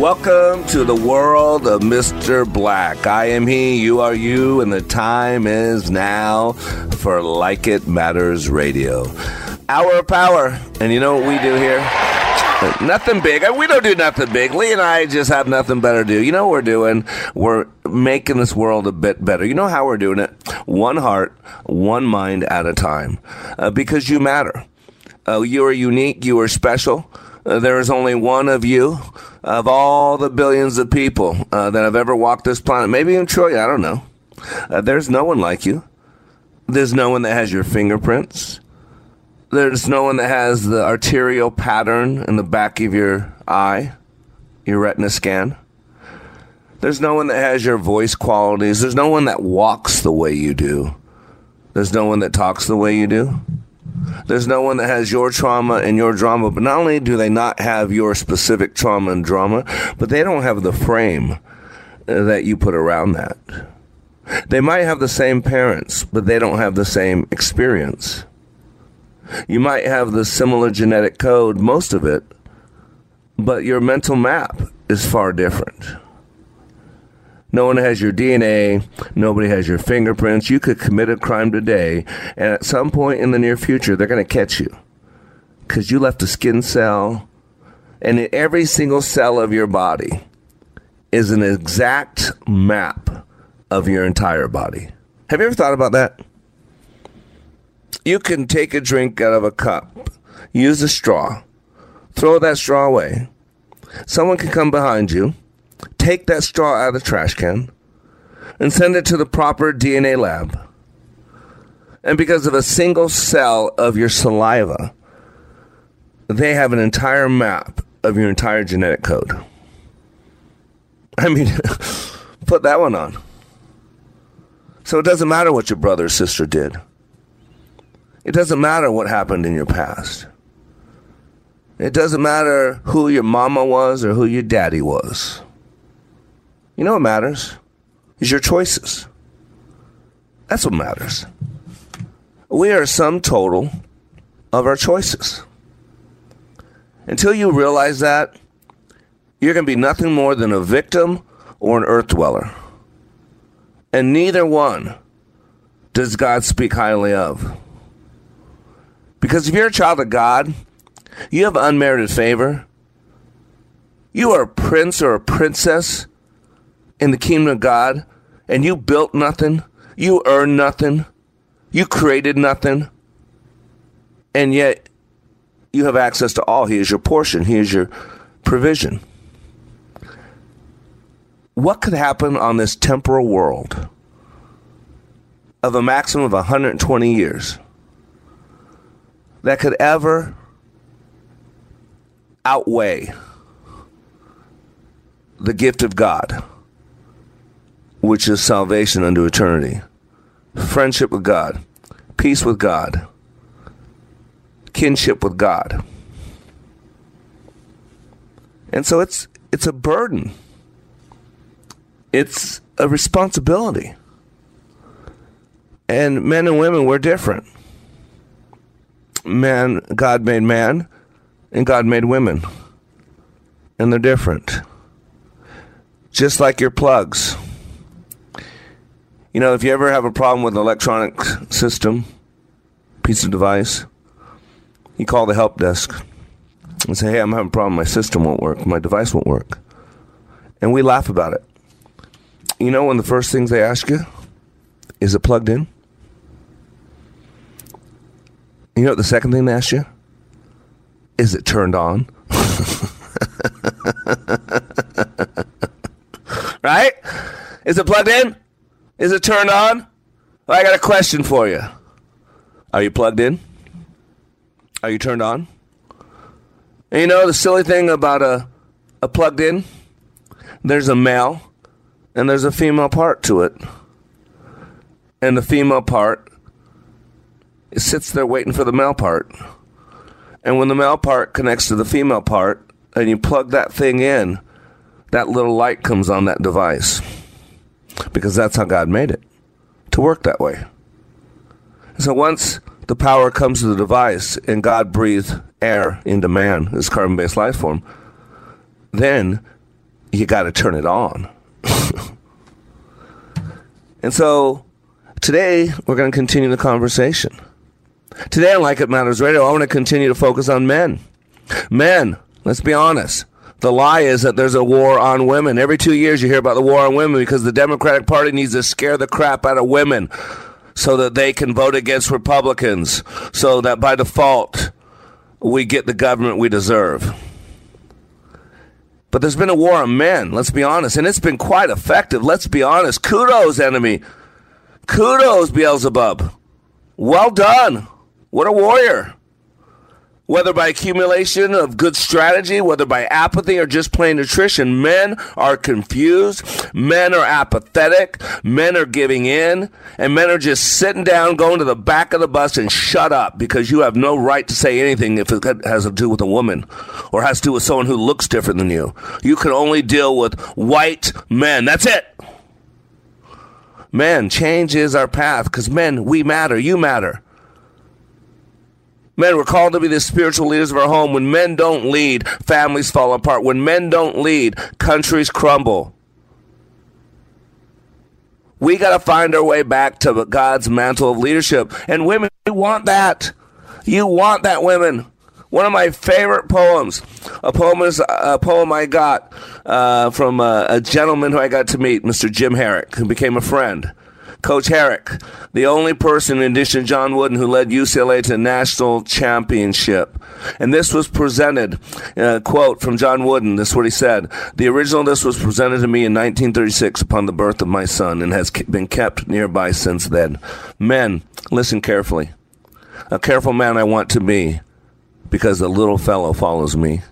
Welcome to the world of Mr. Black. I am he, you are you, and the time is now for Like It Matters Radio. Hour of power. And you know what we do here? Nothing big. We don't do nothing big. Lee and I just have nothing better to do. You know what we're doing? We're making this world a bit better. You know how we're doing it? One heart, one mind at a time. Uh, because you matter. Uh, you are unique. You are special. Uh, there is only one of you of all the billions of people uh, that have ever walked this planet. Maybe in Troy, I don't know. Uh, there's no one like you. There's no one that has your fingerprints. There's no one that has the arterial pattern in the back of your eye, your retina scan. There's no one that has your voice qualities. There's no one that walks the way you do. There's no one that talks the way you do. There's no one that has your trauma and your drama, but not only do they not have your specific trauma and drama, but they don't have the frame that you put around that. They might have the same parents, but they don't have the same experience. You might have the similar genetic code, most of it, but your mental map is far different. No one has your DNA. Nobody has your fingerprints. You could commit a crime today, and at some point in the near future, they're going to catch you because you left a skin cell, and in every single cell of your body is an exact map of your entire body. Have you ever thought about that? You can take a drink out of a cup, use a straw, throw that straw away. Someone can come behind you take that straw out of the trash can and send it to the proper DNA lab. And because of a single cell of your saliva, they have an entire map of your entire genetic code. I mean, put that one on. So it doesn't matter what your brother or sister did. It doesn't matter what happened in your past. It doesn't matter who your mama was or who your daddy was. You know what matters? Is your choices. That's what matters. We are a sum total of our choices. Until you realize that, you're going to be nothing more than a victim or an earth dweller. And neither one does God speak highly of. Because if you're a child of God, you have unmerited favor. You are a prince or a princess in the kingdom of God and you built nothing, you earned nothing, you created nothing, and yet you have access to all. He is your portion, He is your provision. What could happen on this temporal world of a maximum of 120 years that could ever outweigh the gift of God? Which is salvation unto eternity, friendship with God, peace with God, kinship with God. And so it's it's a burden. It's a responsibility. And men and women we're different. Man God made man and God made women. And they're different. Just like your plugs. You know, if you ever have a problem with an electronic system, piece of device, you call the help desk and say, hey, I'm having a problem. My system won't work. My device won't work. And we laugh about it. You know, one of the first things they ask you is it plugged in? You know the second thing they ask you? Is it turned on? right? Is it plugged in? Is it turned on? Well, I got a question for you. Are you plugged in? Are you turned on? And you know the silly thing about a, a plugged in? There's a male and there's a female part to it. and the female part it sits there waiting for the male part. And when the male part connects to the female part and you plug that thing in, that little light comes on that device. Because that's how God made it to work that way. So once the power comes to the device and God breathed air into man, this carbon based life form, then you got to turn it on. and so today we're going to continue the conversation. Today on Like It Matters Radio, I want to continue to focus on men. Men, let's be honest. The lie is that there's a war on women. Every two years you hear about the war on women because the Democratic Party needs to scare the crap out of women so that they can vote against Republicans, so that by default we get the government we deserve. But there's been a war on men, let's be honest, and it's been quite effective. Let's be honest. Kudos, enemy. Kudos, Beelzebub. Well done. What a warrior whether by accumulation of good strategy, whether by apathy or just plain nutrition, men are confused, men are apathetic, men are giving in, and men are just sitting down, going to the back of the bus and shut up because you have no right to say anything if it has to do with a woman or has to do with someone who looks different than you. You can only deal with white men. That's it. Men, change is our path because men, we matter, you matter. Men, we're called to be the spiritual leaders of our home. When men don't lead, families fall apart. When men don't lead, countries crumble. We got to find our way back to God's mantle of leadership. And women, you want that. You want that, women. One of my favorite poems, a poem is a poem I got uh, from a, a gentleman who I got to meet, Mr. Jim Harrick, who became a friend. Coach Harrick, the only person in addition to John Wooden who led UCLA to national championship. And this was presented, uh, quote from John Wooden, this is what he said. The original of this was presented to me in 1936 upon the birth of my son and has been kept nearby since then. Men, listen carefully. A careful man I want to be because the little fellow follows me.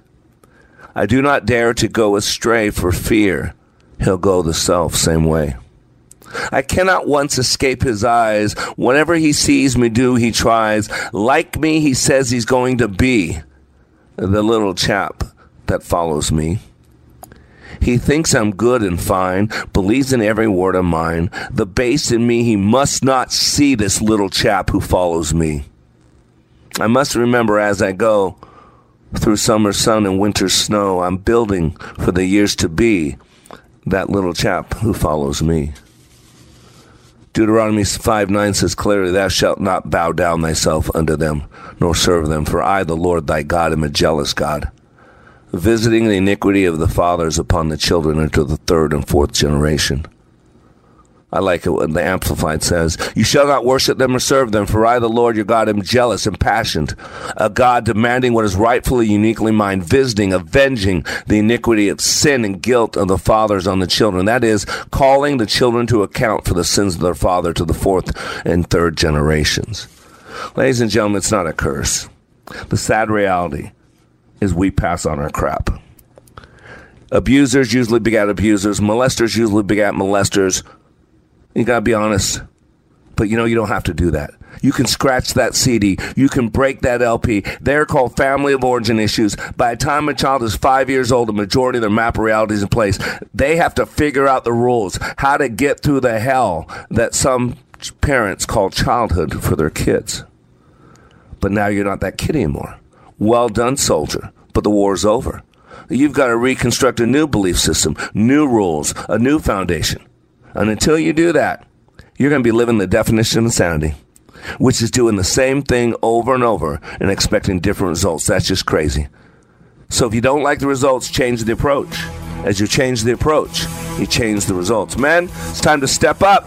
I do not dare to go astray for fear he'll go the self same way. I cannot once escape his eyes. Whatever he sees me do, he tries. Like me, he says he's going to be the little chap that follows me. He thinks I'm good and fine, believes in every word of mine. The base in me, he must not see this little chap who follows me. I must remember as I go through summer sun and winter snow, I'm building for the years to be that little chap who follows me. Deuteronomy 5 9 says clearly, Thou shalt not bow down thyself unto them, nor serve them, for I, the Lord thy God, am a jealous God, visiting the iniquity of the fathers upon the children unto the third and fourth generation. I like it when the Amplified says, You shall not worship them or serve them, for I, the Lord your God, am jealous, impassioned, a God demanding what is rightfully, uniquely mine, visiting, avenging the iniquity of sin and guilt of the fathers on the children. That is, calling the children to account for the sins of their father to the fourth and third generations. Ladies and gentlemen, it's not a curse. The sad reality is we pass on our crap. Abusers usually begat abusers. Molesters usually begat molesters you gotta be honest. But you know, you don't have to do that. You can scratch that CD. You can break that LP. They're called family of origin issues. By the time a child is five years old, the majority of their map reality is in place. They have to figure out the rules, how to get through the hell that some parents call childhood for their kids. But now you're not that kid anymore. Well done, soldier. But the war's over. You've got to reconstruct a new belief system, new rules, a new foundation. And until you do that, you're going to be living the definition of insanity, which is doing the same thing over and over and expecting different results. That's just crazy. So if you don't like the results, change the approach. As you change the approach, you change the results. Men, it's time to step up.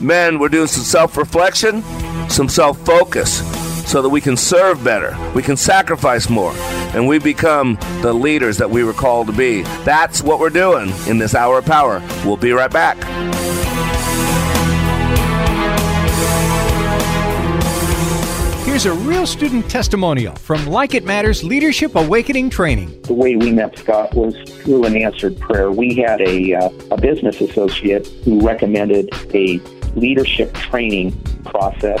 Men, we're doing some self reflection, some self focus, so that we can serve better, we can sacrifice more, and we become the leaders that we were called to be. That's what we're doing in this hour of power. We'll be right back. Here's a real student testimonial from Like It Matters Leadership Awakening Training. The way we met Scott was through an answered prayer. We had a, uh, a business associate who recommended a leadership training process.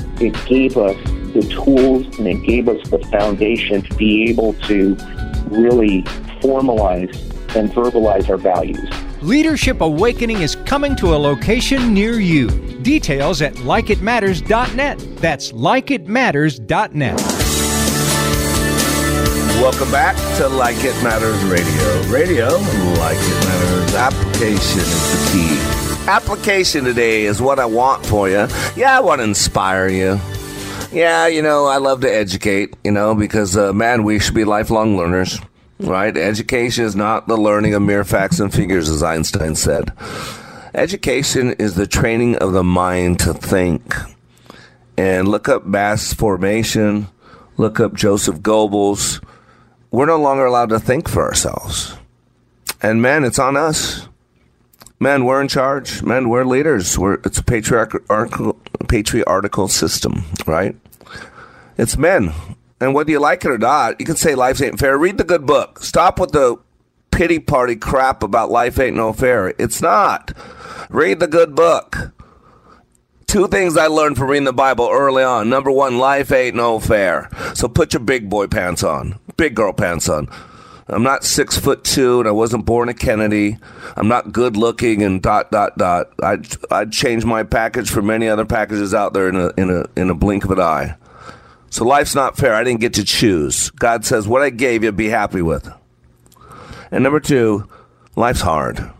It gave us the tools and it gave us the foundation to be able to really formalize and verbalize our values. Leadership Awakening is coming to a location near you. Details at likeitmatters.net. That's likeitmatters.net. Welcome back to Like It Matters Radio. Radio, like it matters. Application is the key. Application today is what I want for you. Yeah, I want to inspire you. Yeah, you know, I love to educate, you know, because, uh, man, we should be lifelong learners, right? Education is not the learning of mere facts and figures, as Einstein said. Education is the training of the mind to think. And look up mass formation, look up Joseph Goebbels we're no longer allowed to think for ourselves. And man, it's on us. Men, we're in charge. Men, we're leaders. We're, it's a patriarchal, patriarchal system, right? It's men. And whether you like it or not, you can say life ain't fair. Read the good book. Stop with the pity party crap about life ain't no fair. It's not. Read the good book. Two things I learned from reading the Bible early on. Number one, life ain't no fair. So put your big boy pants on big girl pants on. I'm not six foot two, and I wasn't born a Kennedy. I'm not good looking, and dot dot dot. I'd I'd change my package for many other packages out there in a in a in a blink of an eye. So life's not fair. I didn't get to choose. God says, "What I gave you, be happy with." And number two, life's hard.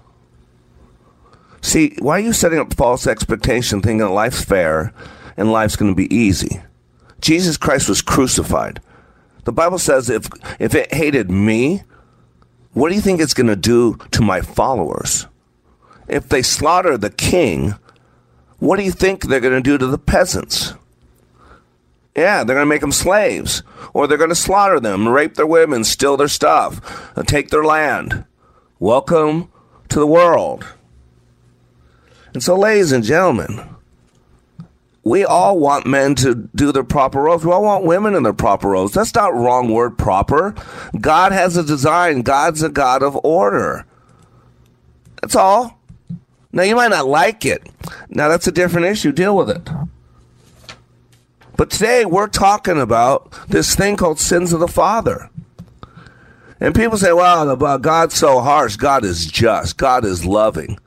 See, why are you setting up false expectation, thinking life's fair and life's going to be easy? Jesus Christ was crucified. The Bible says if if it hated me, what do you think it's going to do to my followers? If they slaughter the king, what do you think they're going to do to the peasants? Yeah, they're going to make them slaves, or they're going to slaughter them, rape their women, steal their stuff, uh, take their land. Welcome to the world. And so, ladies and gentlemen, we all want men to do their proper roles. We all want women in their proper roles. That's not wrong word proper. God has a design. God's a God of order. That's all. Now you might not like it. Now that's a different issue. Deal with it. But today we're talking about this thing called sins of the father. And people say, well, God's so harsh. God is just. God is loving.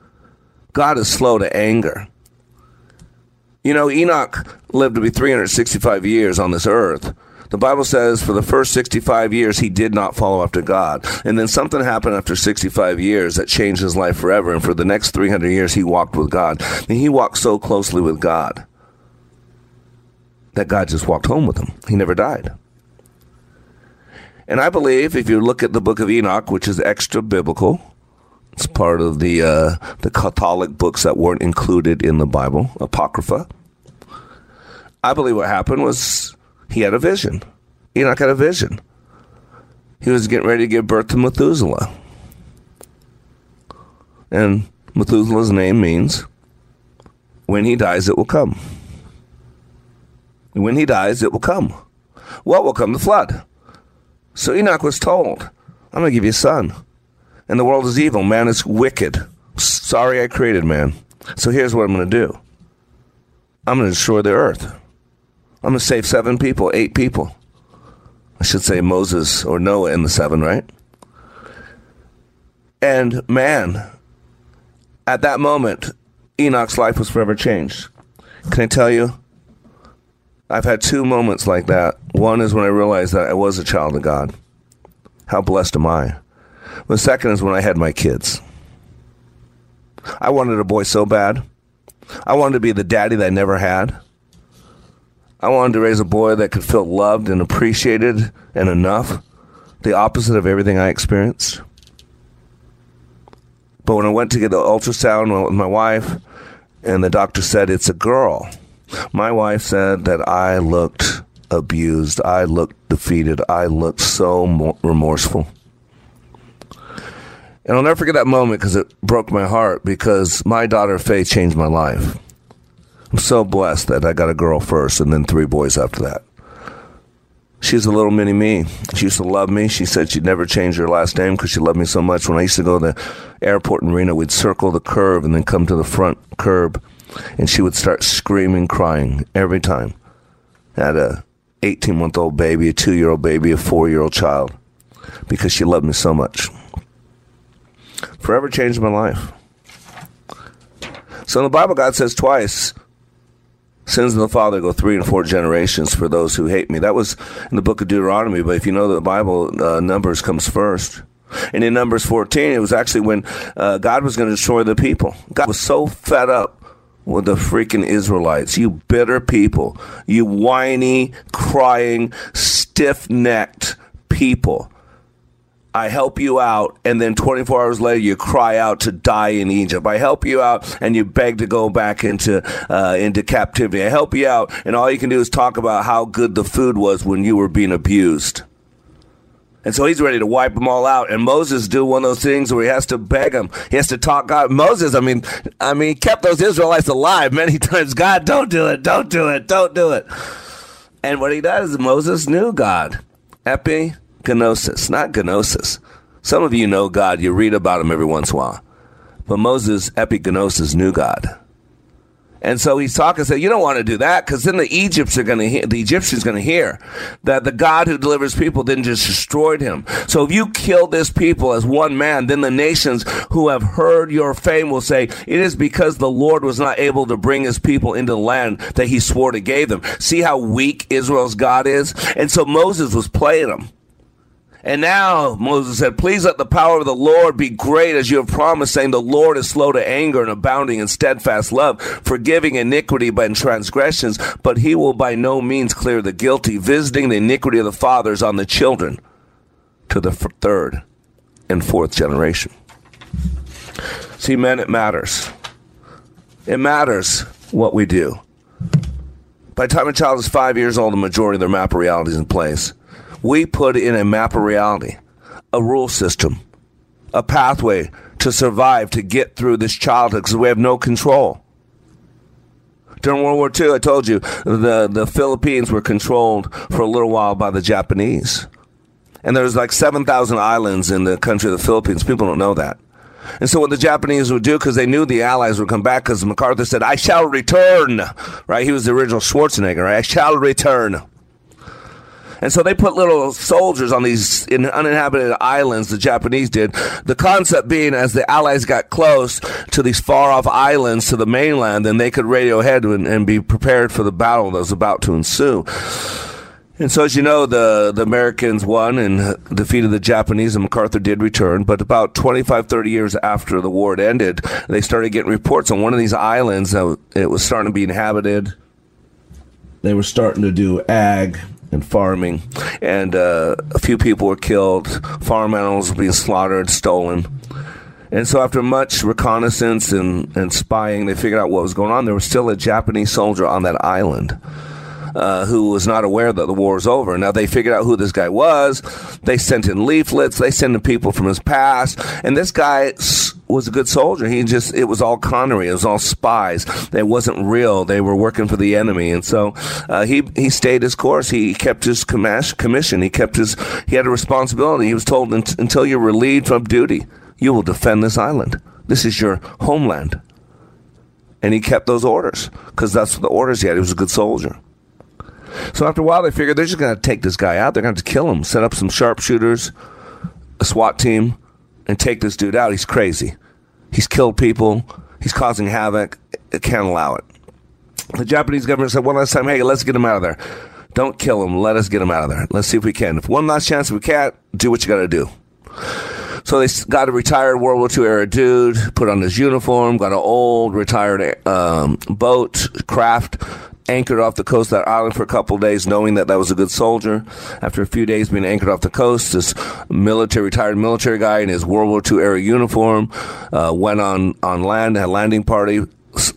God is slow to anger. You know, Enoch lived to be 365 years on this earth. The Bible says for the first 65 years, he did not follow after God. And then something happened after 65 years that changed his life forever. And for the next 300 years, he walked with God. And he walked so closely with God that God just walked home with him. He never died. And I believe if you look at the book of Enoch, which is extra biblical, it's part of the uh, the Catholic books that weren't included in the Bible, Apocrypha. I believe what happened was he had a vision. Enoch had a vision. He was getting ready to give birth to Methuselah. And Methuselah's name means when he dies, it will come. When he dies, it will come. What will come? The flood. So Enoch was told, I'm going to give you a son and the world is evil. Man is wicked. Sorry I created man. So here's what I'm going to do I'm going to destroy the earth. I'm going to save seven people, eight people. I should say Moses or Noah in the seven, right? And man, at that moment, Enoch's life was forever changed. Can I tell you? I've had two moments like that. One is when I realized that I was a child of God. How blessed am I? The second is when I had my kids. I wanted a boy so bad. I wanted to be the daddy that I never had. I wanted to raise a boy that could feel loved and appreciated and enough, the opposite of everything I experienced. But when I went to get the ultrasound with my wife, and the doctor said it's a girl, My wife said that I looked abused. I looked defeated. I looked so remorseful. And I'll never forget that moment because it broke my heart because my daughter Faith changed my life. I'm so blessed that I got a girl first and then three boys after that. She's a little mini me. She used to love me. She said she'd never change her last name because she loved me so much. When I used to go to the airport in Reno, we'd circle the curve and then come to the front curb, and she would start screaming, crying every time. I had a 18 month old baby, a two year old baby, a four year old child because she loved me so much. Forever changed my life. So in the Bible, God says twice, sins of the father go three and four generations for those who hate me. That was in the book of Deuteronomy, but if you know the Bible, uh, Numbers comes first. And in Numbers 14, it was actually when uh, God was going to destroy the people. God was so fed up with the freaking Israelites. You bitter people. You whiny, crying, stiff necked people. I help you out, and then 24 hours later you cry out to die in Egypt. I help you out, and you beg to go back into uh, into captivity. I help you out, and all you can do is talk about how good the food was when you were being abused. And so he's ready to wipe them all out. And Moses do one of those things where he has to beg them. He has to talk God. Moses, I mean, I mean, kept those Israelites alive many times. God, don't do it. Don't do it. Don't do it. And what he does, Moses knew God. Epi Gnosis, not gnosis. Some of you know God, you read about him every once in a while. But Moses, epigenosis, knew God. And so he's talking, said, you don't want to do that because then the Egypts are going to hear, the Egyptians going to hear that the God who delivers people then just destroyed him. So if you kill this people as one man, then the nations who have heard your fame will say, it is because the Lord was not able to bring his people into the land that he swore to give them. See how weak Israel's God is? And so Moses was playing them. And now Moses said, Please let the power of the Lord be great as you have promised, saying, The Lord is slow to anger and abounding in steadfast love, forgiving iniquity and transgressions, but he will by no means clear the guilty, visiting the iniquity of the fathers on the children to the third and fourth generation. See, men, it matters. It matters what we do. By the time a child is five years old, the majority of their map of reality is in place we put in a map of reality, a rule system, a pathway to survive, to get through this childhood because we have no control. During World War II, I told you the, the Philippines were controlled for a little while by the Japanese. And there's like 7,000 islands in the country of the Philippines. People don't know that. And so what the Japanese would do, because they knew the Allies would come back, because MacArthur said, I shall return, right? He was the original Schwarzenegger, right? I shall return. And so they put little soldiers on these uninhabited islands, the Japanese did. The concept being as the Allies got close to these far off islands to the mainland, then they could radio ahead and, and be prepared for the battle that was about to ensue. And so, as you know, the, the Americans won and defeated the Japanese, and MacArthur did return. But about 25, 30 years after the war had ended, they started getting reports on one of these islands that it was starting to be inhabited. They were starting to do ag and farming, and uh, a few people were killed. Farm animals were being slaughtered, stolen. And so, after much reconnaissance and, and spying, they figured out what was going on. There was still a Japanese soldier on that island. Uh, who was not aware that the war was over. Now they figured out who this guy was. They sent in leaflets. They sent in people from his past. And this guy was a good soldier. He just, it was all connery. It was all spies. It wasn't real. They were working for the enemy. And so, uh, he, he stayed his course. He kept his commission. He kept his, he had a responsibility. He was told until you're relieved from duty, you will defend this island. This is your homeland. And he kept those orders because that's the orders he had. He was a good soldier. So after a while, they figured they're just going to take this guy out. They're going to kill him, set up some sharpshooters, a SWAT team, and take this dude out. He's crazy. He's killed people. He's causing havoc. It can't allow it. The Japanese government said one last time, hey, let's get him out of there. Don't kill him. Let us get him out of there. Let's see if we can. If one last chance, if we can't, do what you got to do. So they got a retired World War II era dude, put on his uniform, got an old retired um, boat, craft, anchored off the coast of that island for a couple days, knowing that that was a good soldier. After a few days being anchored off the coast, this military, retired military guy in his World War II era uniform uh, went on, on land, had a landing party,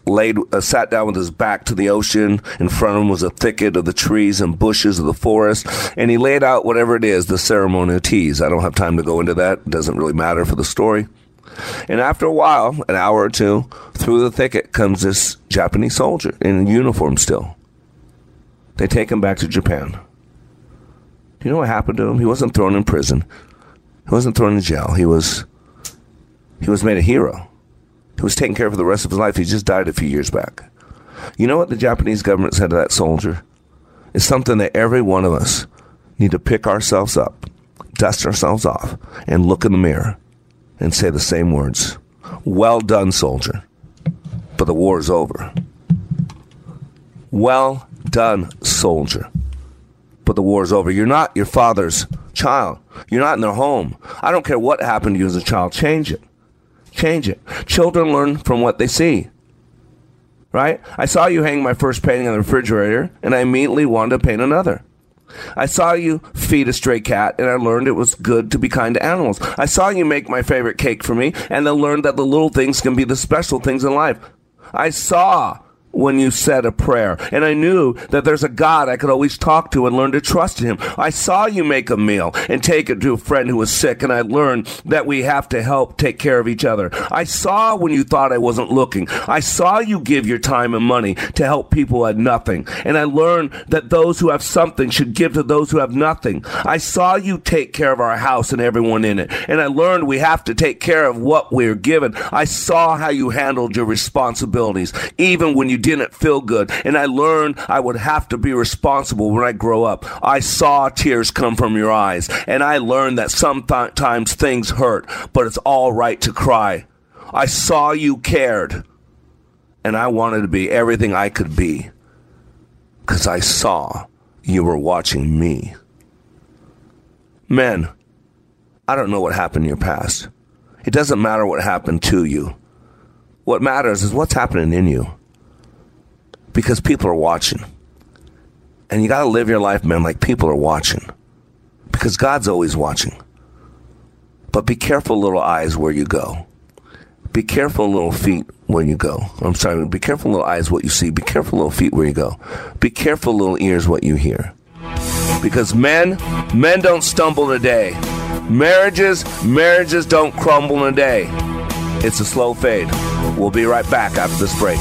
laid uh, sat down with his back to the ocean. In front of him was a thicket of the trees and bushes of the forest, and he laid out whatever it is, the ceremonial teas. I don't have time to go into that. It doesn't really matter for the story. And after a while, an hour or two, through the thicket comes this Japanese soldier in uniform still. They take him back to Japan. You know what happened to him? He wasn't thrown in prison. He wasn't thrown in jail. He was he was made a hero. He was taken care of for the rest of his life. He just died a few years back. You know what the Japanese government said to that soldier? It's something that every one of us need to pick ourselves up, dust ourselves off, and look in the mirror and say the same words. Well done, soldier. But the war is over. Well done, soldier. But the war is over. You're not your father's child. You're not in their home. I don't care what happened to you as a child. Change it. Change it. Children learn from what they see. Right? I saw you hang my first painting on the refrigerator, and I immediately wanted to paint another. I saw you feed a stray cat, and I learned it was good to be kind to animals. I saw you make my favorite cake for me, and I learned that the little things can be the special things in life. I saw when you said a prayer. And I knew that there's a God I could always talk to and learn to trust him. I saw you make a meal and take it to a friend who was sick, and I learned that we have to help take care of each other. I saw when you thought I wasn't looking. I saw you give your time and money to help people who had nothing. And I learned that those who have something should give to those who have nothing. I saw you take care of our house and everyone in it. And I learned we have to take care of what we're given. I saw how you handled your responsibilities, even when you didn't feel good. And I learned I would have to be responsible when I grow up. I saw tears come from your eyes. And I learned that sometimes things hurt, but it's all right to cry. I saw you cared. And I wanted to be everything I could be. Because I saw you were watching me. Men, I don't know what happened in your past. It doesn't matter what happened to you. What matters is what's happening in you because people are watching. And you got to live your life, man, like people are watching because God's always watching. But be careful, little eyes, where you go. Be careful, little feet, where you go. I'm sorry, be careful, little eyes, what you see. Be careful, little feet, where you go. Be careful, little ears, what you hear. Because men, men don't stumble today. Marriages, marriages don't crumble in a day. It's a slow fade. We'll be right back after this break.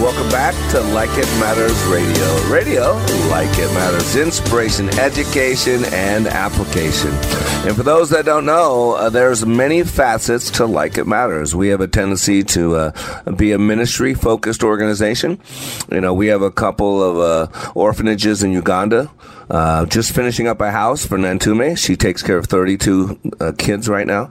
Welcome back to Like It Matters Radio. Radio, like it matters, inspiration, education, and application. And for those that don't know, uh, there's many facets to Like It Matters. We have a tendency to uh, be a ministry-focused organization. You know, we have a couple of uh, orphanages in Uganda. Uh, just finishing up a house for Nantume. She takes care of 32 uh, kids right now.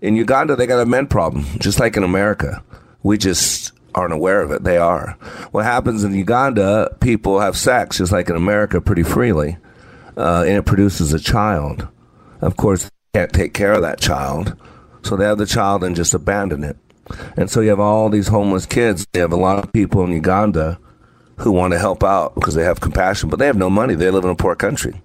In Uganda, they got a men problem, just like in America. We just aren't aware of it. They are. What happens in Uganda, people have sex, just like in America, pretty freely, uh, and it produces a child. Of course, they can't take care of that child, so they have the child and just abandon it. And so you have all these homeless kids. You have a lot of people in Uganda who want to help out because they have compassion, but they have no money. They live in a poor country.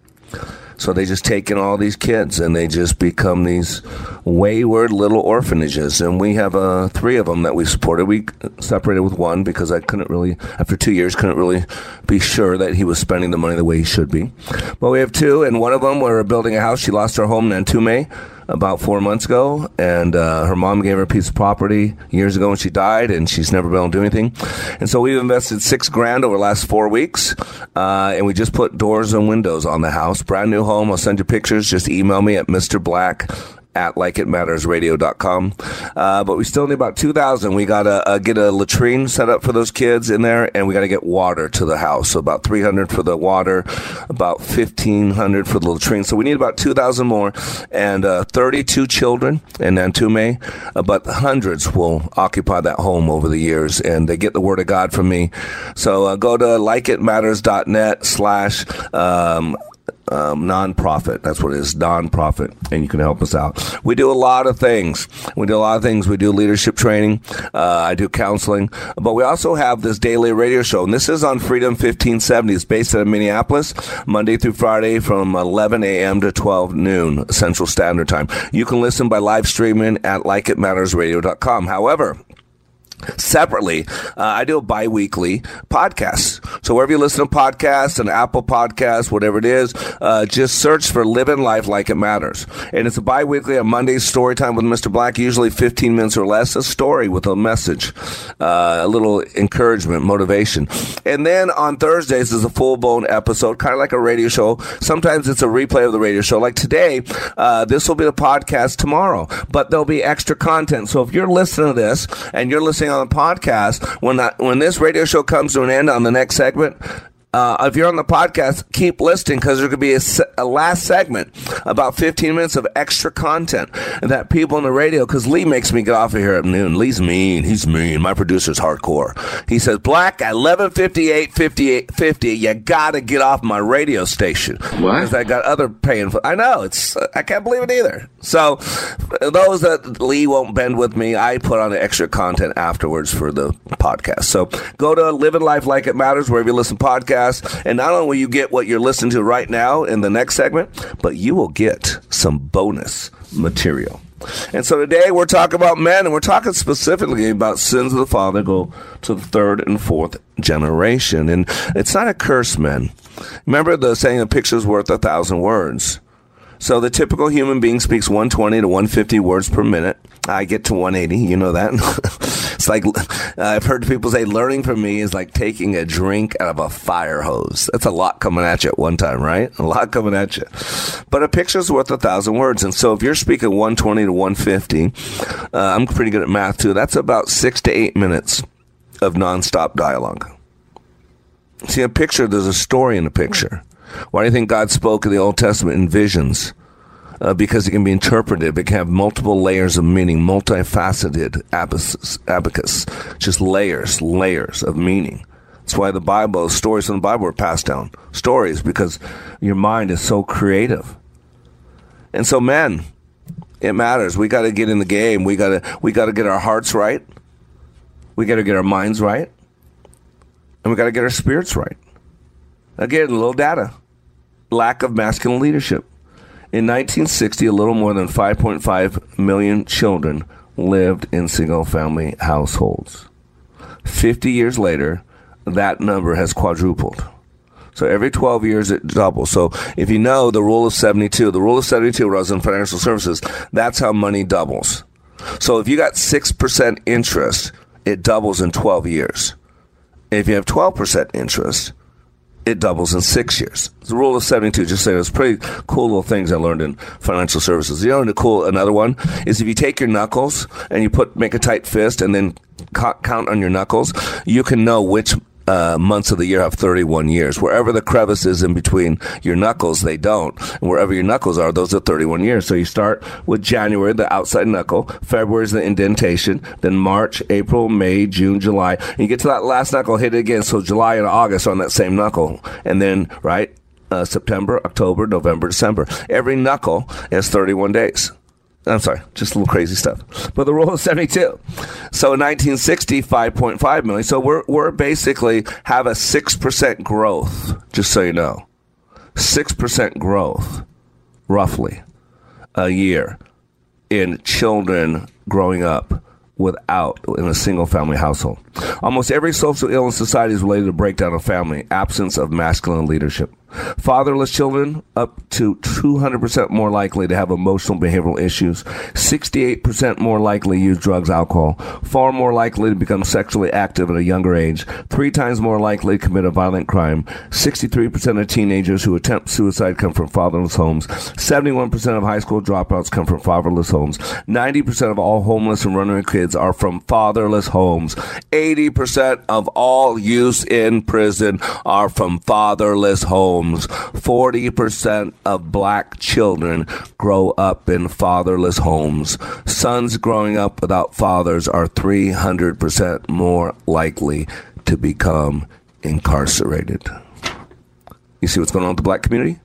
So they just take in all these kids and they just become these wayward little orphanages. And we have uh, three of them that we supported. We separated with one because I couldn't really, after two years, couldn't really be sure that he was spending the money the way he should be. But we have two, and one of them, we're building a house. She lost her home in Nantume about four months ago, and uh, her mom gave her a piece of property years ago when she died, and she's never been able to do anything. And so we've invested six grand over the last four weeks, uh, and we just put doors and windows on the house. Brand new home. I'll send you pictures. Just email me at Mr. Black at likeitmattersradio.com. Uh, but we still need about 2,000. We got to uh, get a latrine set up for those kids in there, and we got to get water to the house. So about 300 for the water, about 1,500 for the latrine. So we need about 2,000 more, and uh, 32 children in Nantume, uh, but hundreds will occupy that home over the years, and they get the word of God from me. So uh, go to likeitmatters.net slash um, um, nonprofit. That's what it is, nonprofit, and you can help us out. We do a lot of things. We do a lot of things. We do leadership training. Uh, I do counseling, but we also have this daily radio show, and this is on Freedom 1570. It's based in Minneapolis, Monday through Friday from 11 a.m. to 12 noon Central Standard Time. You can listen by live streaming at likeitmattersradio.com. However, Separately, uh, I do a bi-weekly podcast. So wherever you listen to podcasts, an Apple podcast, whatever it is, uh, just search for Living Life Like It Matters. And it's a bi-weekly, a Monday story time with Mr. Black, usually 15 minutes or less, a story with a message, uh, a little encouragement, motivation. And then on Thursdays is a full-blown episode, kind of like a radio show. Sometimes it's a replay of the radio show. Like today, uh, this will be the podcast tomorrow, but there'll be extra content. So if you're listening to this and you're listening on the podcast, when that, when this radio show comes to an end on the next segment, uh, if you're on the podcast, keep listening because there could be a, a, last segment, about 15 minutes of extra content that people on the radio, because Lee makes me get off of here at noon. Lee's mean. He's mean. My producer's hardcore. He says, Black, at 1158, 58, 50, you got to get off my radio station. What? Because I got other paying for I know. It's I can't believe it either. So those that Lee won't bend with me, I put on the extra content afterwards for the podcast. So go to Living Life Like It Matters, wherever you listen to podcasts. And not only will you get what you're listening to right now in the next segment, but you will get some bonus material. And so today we're talking about men, and we're talking specifically about sins of the father go to the third and fourth generation. And it's not a curse, men. Remember the saying, a picture's worth a thousand words. So the typical human being speaks 120 to 150 words per minute. I get to 180. You know that. it's like I've heard people say learning from me is like taking a drink out of a fire hose. That's a lot coming at you at one time, right? A lot coming at you. But a picture's worth a thousand words. And so if you're speaking 120 to 150, uh, I'm pretty good at math too. That's about six to eight minutes of nonstop dialogue. See, a picture, there's a story in a picture. Why do you think God spoke in the Old Testament in visions? Uh, because it can be interpreted. It can have multiple layers of meaning, multifaceted abacus, abacus, just layers, layers of meaning. That's why the Bible, stories from the Bible are passed down. Stories, because your mind is so creative. And so, men, it matters. We got to get in the game. We got to we got to get our hearts right. We got to get our minds right, and we got to get our spirits right. Again, a little data. Lack of masculine leadership. In 1960, a little more than 5.5 million children lived in single family households. 50 years later, that number has quadrupled. So every 12 years it doubles. So if you know the rule of 72, the rule of 72 was in financial services, that's how money doubles. So if you got 6% interest, it doubles in 12 years. If you have 12% interest, it doubles in six years. The rule of 72, just saying, it's pretty cool little things I learned in financial services. You know, the cool, another one is if you take your knuckles and you put, make a tight fist and then count on your knuckles, you can know which uh, months of the year have 31 years. Wherever the crevice is in between your knuckles, they don't. And wherever your knuckles are, those are 31 years. So you start with January, the outside knuckle. February is the indentation. Then March, April, May, June, July. And you get to that last knuckle, hit it again. So July and August on that same knuckle. And then, right, uh, September, October, November, December. Every knuckle is 31 days. I'm sorry, just a little crazy stuff. But the rule is 72. So in 1960, 5.5 million. So we're, we're basically have a 6% growth, just so you know. 6% growth, roughly, a year in children growing up without in a single family household. Almost every social ill in society is related to breakdown of family, absence of masculine leadership. Fatherless children up to 200% more likely to have emotional behavioral issues, 68% more likely to use drugs, alcohol, far more likely to become sexually active at a younger age, three times more likely to commit a violent crime. 63% of teenagers who attempt suicide come from fatherless homes. 71% of high school dropouts come from fatherless homes. 90% of all homeless and runaway kids are from fatherless homes. 80% of all youths in prison are from fatherless homes homes. 40% of black children grow up in fatherless homes. Sons growing up without fathers are 300% more likely to become incarcerated. You see what's going on with the black community?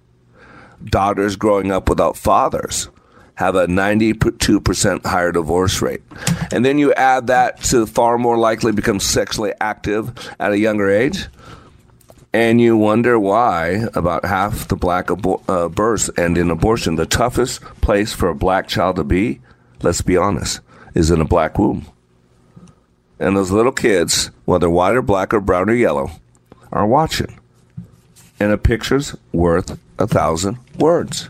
Daughters growing up without fathers have a 92% higher divorce rate. And then you add that to far more likely become sexually active at a younger age and you wonder why about half the black uh, births end in abortion. The toughest place for a black child to be, let's be honest, is in a black womb. And those little kids, whether white or black or brown or yellow, are watching. And a picture's worth a thousand words.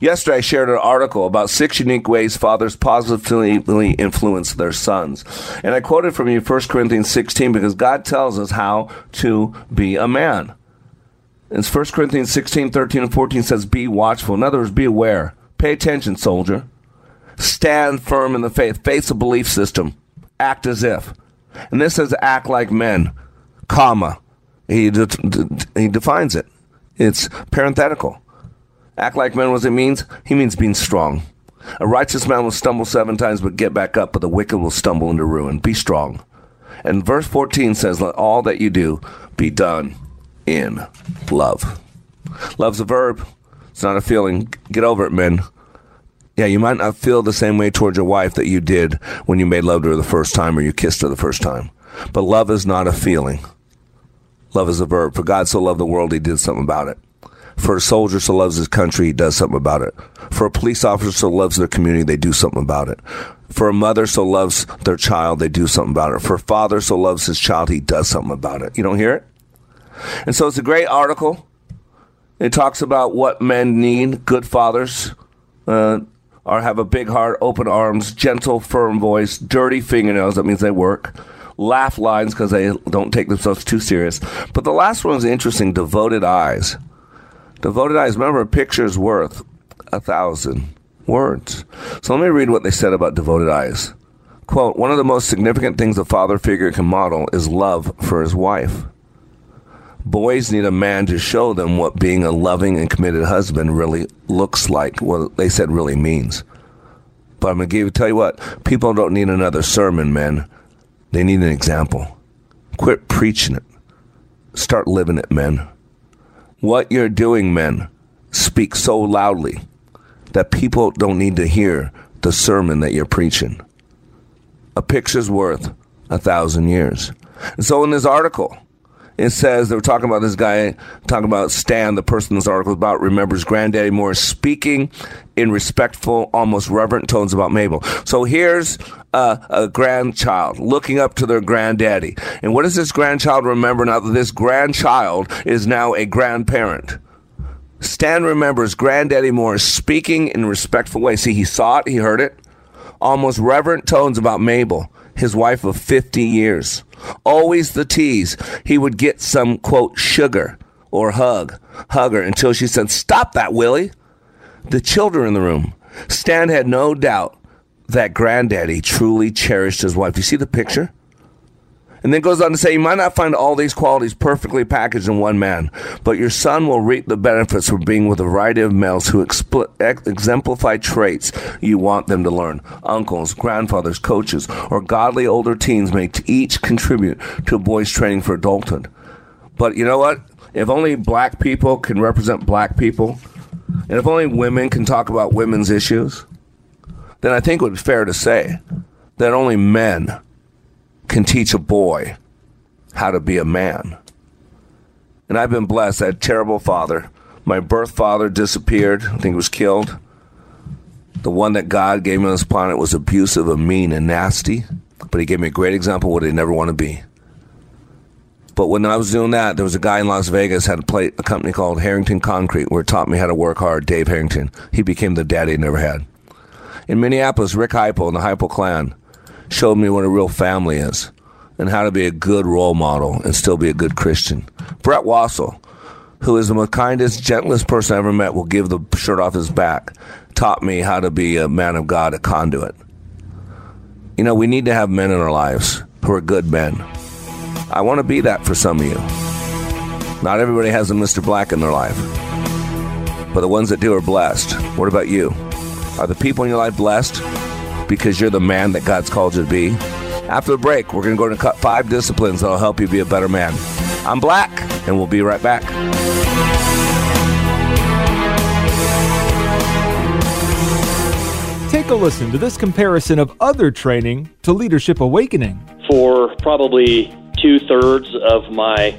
Yesterday, I shared an article about six unique ways fathers positively influence their sons. And I quoted from you 1 Corinthians 16 because God tells us how to be a man. And 1 Corinthians 16, 13, and 14 says, Be watchful. In other words, be aware. Pay attention, soldier. Stand firm in the faith. Face a belief system. Act as if. And this says, act like men, comma. He, de- de- he defines it. It's parenthetical. Act like men, what it means? He means being strong. A righteous man will stumble seven times but get back up, but the wicked will stumble into ruin. Be strong. And verse 14 says, Let all that you do be done in love. Love's a verb, it's not a feeling. Get over it, men. Yeah, you might not feel the same way towards your wife that you did when you made love to her the first time or you kissed her the first time. But love is not a feeling. Love is a verb. For God so loved the world, he did something about it. For a soldier so loves his country, he does something about it. For a police officer so loves their community, they do something about it. For a mother so loves their child, they do something about it. For a father so loves his child, he does something about it. You don't hear it? And so it's a great article. It talks about what men need. Good fathers uh, are have a big heart, open arms, gentle, firm voice, dirty fingernails. That means they work. Laugh lines because they don't take themselves too serious. But the last one is interesting. Devoted eyes. Devoted eyes. Remember, a picture is worth a thousand words. So let me read what they said about devoted eyes. Quote, one of the most significant things a father figure can model is love for his wife. Boys need a man to show them what being a loving and committed husband really looks like, what they said really means. But I'm going to tell you what, people don't need another sermon, men. They need an example. Quit preaching it. Start living it, men. What you're doing, men, speak so loudly that people don't need to hear the sermon that you're preaching. A picture's worth a thousand years. And so in this article, it says they were talking about this guy talking about Stan, the person this article about, remembers Granddaddy Moore speaking in respectful, almost reverent tones about Mabel. So here's a, a, grandchild looking up to their granddaddy. And what does this grandchild remember now that this grandchild is now a grandparent? Stan remembers Granddaddy Moore speaking in respectful way. See, he saw it, he heard it. Almost reverent tones about Mabel, his wife of 50 years. Always the tease. He would get some, quote, sugar or hug, hug her until she said, Stop that, Willie. The children in the room. Stan had no doubt that granddaddy truly cherished his wife. You see the picture? And then goes on to say, you might not find all these qualities perfectly packaged in one man, but your son will reap the benefits from being with a variety of males who expl- ex- exemplify traits you want them to learn. Uncles, grandfathers, coaches, or godly older teens may each contribute to a boy's training for adulthood. But you know what? If only black people can represent black people, and if only women can talk about women's issues, then I think it would be fair to say that only men can teach a boy how to be a man. And I've been blessed. I had a terrible father. My birth father disappeared. I think he was killed. The one that God gave me on this planet was abusive and mean and nasty, but he gave me a great example of what I never want to be. But when I was doing that, there was a guy in Las Vegas had a, play, a company called Harrington Concrete where it taught me how to work hard. Dave Harrington. He became the daddy I never had. In Minneapolis, Rick Heupel and the Heupel clan showed me what a real family is and how to be a good role model and still be a good Christian. Brett Wassel, who is the kindest, gentlest person I ever met, will give the shirt off his back, taught me how to be a man of God, a conduit. You know, we need to have men in our lives who are good men. I want to be that for some of you. Not everybody has a Mr. Black in their life, but the ones that do are blessed. What about you? Are the people in your life blessed because you're the man that God's called you to be? After the break, we're going to go to cut five disciplines that'll help you be a better man. I'm Black, and we'll be right back. Take a listen to this comparison of other training to Leadership Awakening. For probably two thirds of my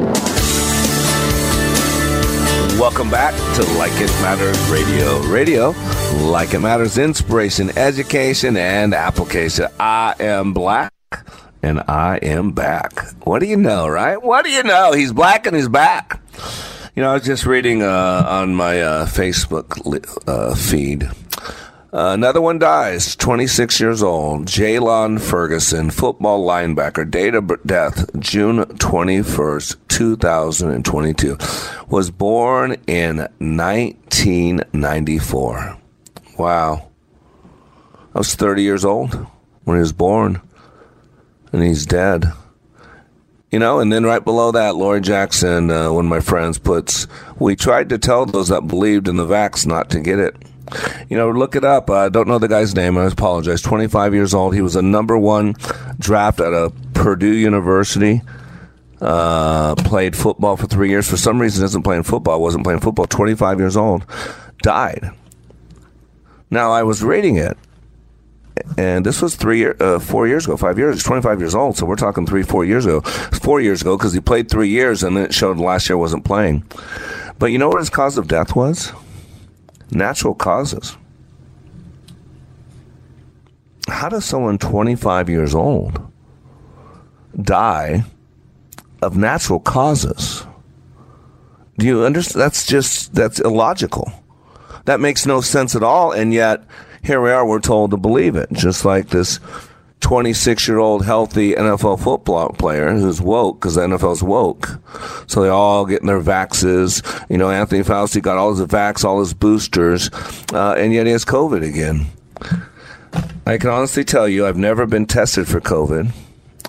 Welcome back to Like It Matters Radio. Radio, like it matters, inspiration, education, and application. I am black and I am back. What do you know, right? What do you know? He's black and he's back. You know, I was just reading uh, on my uh, Facebook uh, feed uh, another one dies, 26 years old. Jaylon Ferguson, football linebacker, date of death, June 21st, 2022. Was born in 1994. Wow. I was 30 years old when he was born, and he's dead. You know, and then right below that, Lori Jackson, uh, one of my friends, puts, We tried to tell those that believed in the vax not to get it. You know, look it up. I don't know the guy's name. I apologize. 25 years old. He was a number one draft at a Purdue University. Uh, played football for three years. For some reason, isn't playing football. Wasn't playing football. 25 years old. Died. Now, I was reading it. And this was three, year, uh, four years ago, five years. He's 25 years old, so we're talking three, four years ago. Four years ago because he played three years, and then it showed last year wasn't playing. But you know what his cause of death was? Natural causes. How does someone 25 years old die of natural causes? Do you understand? That's just, that's illogical. That makes no sense at all. And yet, here we are, we're told to believe it. Just like this 26 year old healthy NFL football player who's woke because the NFL's woke. So they all getting their vaxes. You know, Anthony Fauci got all his vax, all his boosters, uh, and yet he has COVID again. I can honestly tell you, I've never been tested for COVID.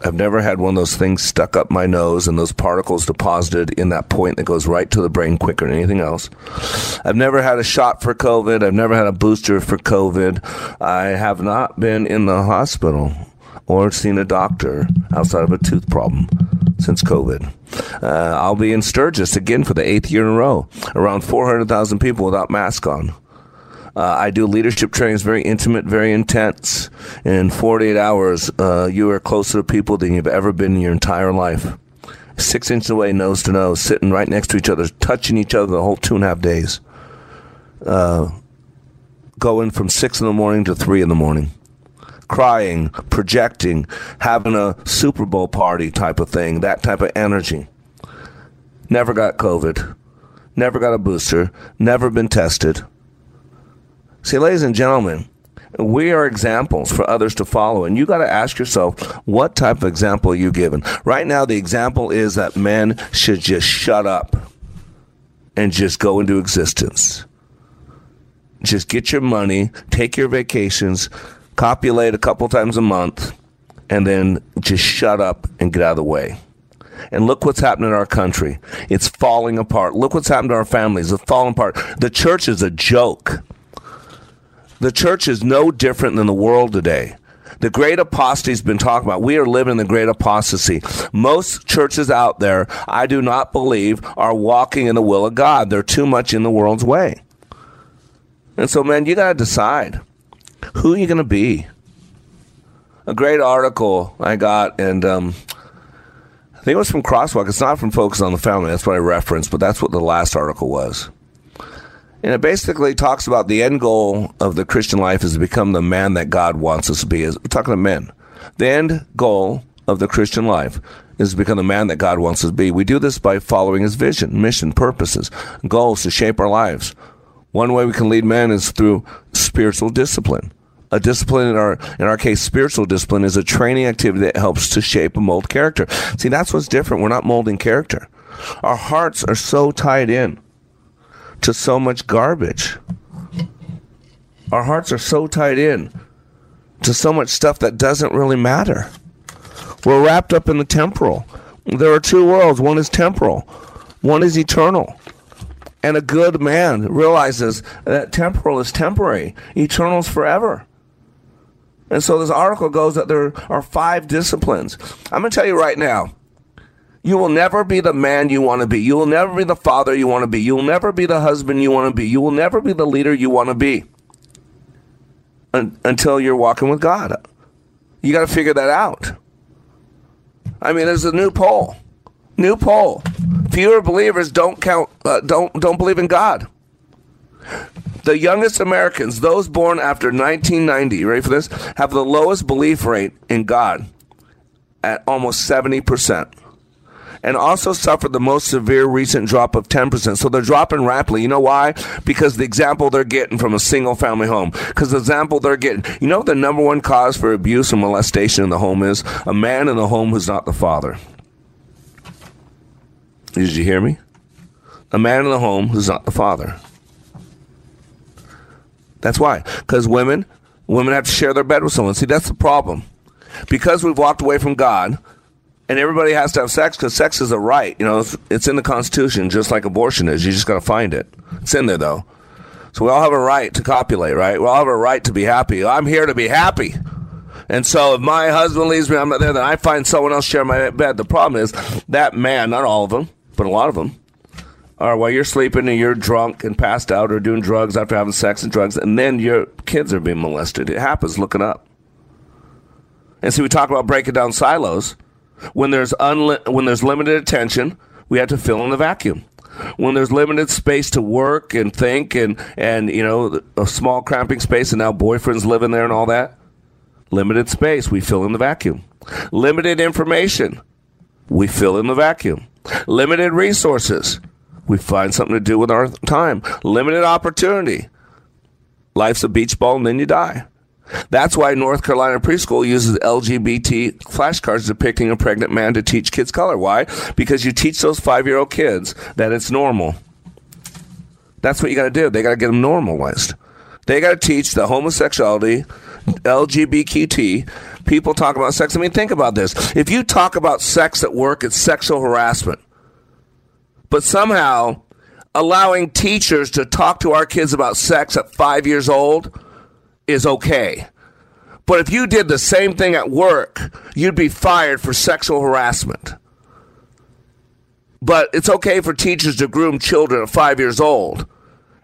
I've never had one of those things stuck up my nose and those particles deposited in that point that goes right to the brain quicker than anything else. I've never had a shot for COVID. I've never had a booster for COVID. I have not been in the hospital or seen a doctor outside of a tooth problem since COVID. Uh, I'll be in Sturgis again for the eighth year in a row. Around 400,000 people without mask on. Uh, I do leadership trainings, very intimate, very intense. In 48 hours, uh, you are closer to people than you've ever been in your entire life. Six inches away, nose to nose, sitting right next to each other, touching each other the whole two and a half days. Uh, going from six in the morning to three in the morning. Crying, projecting, having a Super Bowl party type of thing, that type of energy. Never got COVID. Never got a booster. Never been tested See, ladies and gentlemen, we are examples for others to follow. And you got to ask yourself, what type of example are you giving? Right now, the example is that men should just shut up and just go into existence. just get your money, take your vacations, copulate a couple times a month, and then just shut up and get out of the way. And look what's happening in our country. It's falling apart. Look what's happened to our families. It's falling apart. The church is a joke. The church is no different than the world today. The great apostasy's been talked about. We are living in the great apostasy. Most churches out there, I do not believe, are walking in the will of God. They're too much in the world's way. And so, man, you got to decide who you're you going to be? A great article I got, and um, I think it was from Crosswalk. It's not from Focus on the Family. That's what I referenced, but that's what the last article was. And it basically talks about the end goal of the Christian life is to become the man that God wants us to be. We're talking to men. The end goal of the Christian life is to become the man that God wants us to be. We do this by following his vision, mission, purposes, goals to shape our lives. One way we can lead men is through spiritual discipline. A discipline in our in our case, spiritual discipline is a training activity that helps to shape and mold character. See, that's what's different. We're not molding character. Our hearts are so tied in to so much garbage. Our hearts are so tied in to so much stuff that doesn't really matter. We're wrapped up in the temporal. There are two worlds. One is temporal. One is eternal. And a good man realizes that temporal is temporary, eternal is forever. And so this article goes that there are five disciplines. I'm going to tell you right now you will never be the man you want to be. You will never be the father you want to be. You will never be the husband you want to be. You will never be the leader you want to be un- until you're walking with God. You got to figure that out. I mean, there's a new poll. New poll. Fewer believers don't count. Uh, don't don't believe in God. The youngest Americans, those born after 1990, ready for this, have the lowest belief rate in God at almost 70 percent and also suffered the most severe recent drop of 10%. So they're dropping rapidly. You know why? Because the example they're getting from a single family home. Because the example they're getting, you know the number one cause for abuse and molestation in the home is? A man in the home who's not the father. Did you hear me? A man in the home who's not the father. That's why. Because women, women have to share their bed with someone. See, that's the problem. Because we've walked away from God, and everybody has to have sex because sex is a right. You know, it's, it's in the Constitution, just like abortion is. You just got to find it. It's in there though. So we all have a right to copulate, right? We all have a right to be happy. I'm here to be happy. And so if my husband leaves me, I'm not there, then I find someone else share my bed. The problem is that man, not all of them, but a lot of them, are while you're sleeping and you're drunk and passed out or doing drugs after having sex and drugs, and then your kids are being molested. It happens. Looking up. And so we talk about breaking down silos. When there's unli- when there's limited attention, we have to fill in the vacuum. When there's limited space to work and think and and you know a small cramping space and now boyfriends live in there and all that. Limited space, we fill in the vacuum. Limited information, we fill in the vacuum. Limited resources, we find something to do with our time. Limited opportunity. Life's a beach ball and then you die. That's why North Carolina preschool uses LGBT flashcards depicting a pregnant man to teach kids color. Why? Because you teach those five year old kids that it's normal. That's what you got to do. They got to get them normalized. They got to teach the homosexuality, LGBTQ, people talk about sex. I mean, think about this. If you talk about sex at work, it's sexual harassment. But somehow, allowing teachers to talk to our kids about sex at five years old is okay. But if you did the same thing at work, you'd be fired for sexual harassment. But it's okay for teachers to groom children at five years old.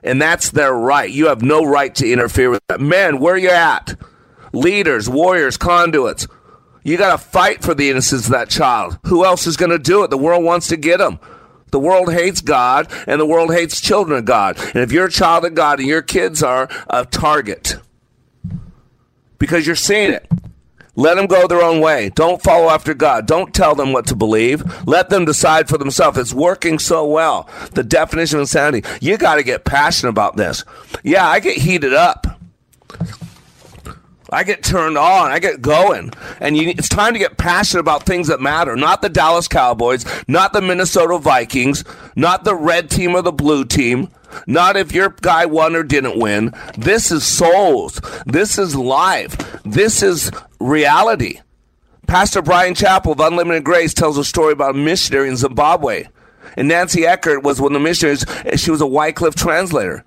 And that's their right. You have no right to interfere with that. Men, where you at? Leaders, warriors, conduits. You got to fight for the innocence of that child. Who else is going to do it? The world wants to get them. The world hates God, and the world hates children of God. And if you're a child of God and your kids are a target, because you're seeing it. Let them go their own way. Don't follow after God. Don't tell them what to believe. Let them decide for themselves. It's working so well. The definition of insanity. You got to get passionate about this. Yeah, I get heated up. I get turned on. I get going. And you, it's time to get passionate about things that matter. Not the Dallas Cowboys, not the Minnesota Vikings, not the red team or the blue team, not if your guy won or didn't win. This is souls. This is life. This is reality. Pastor Bryan Chapell of Unlimited Grace tells a story about a missionary in Zimbabwe. And Nancy Eckert was one of the missionaries. She was a Wycliffe translator.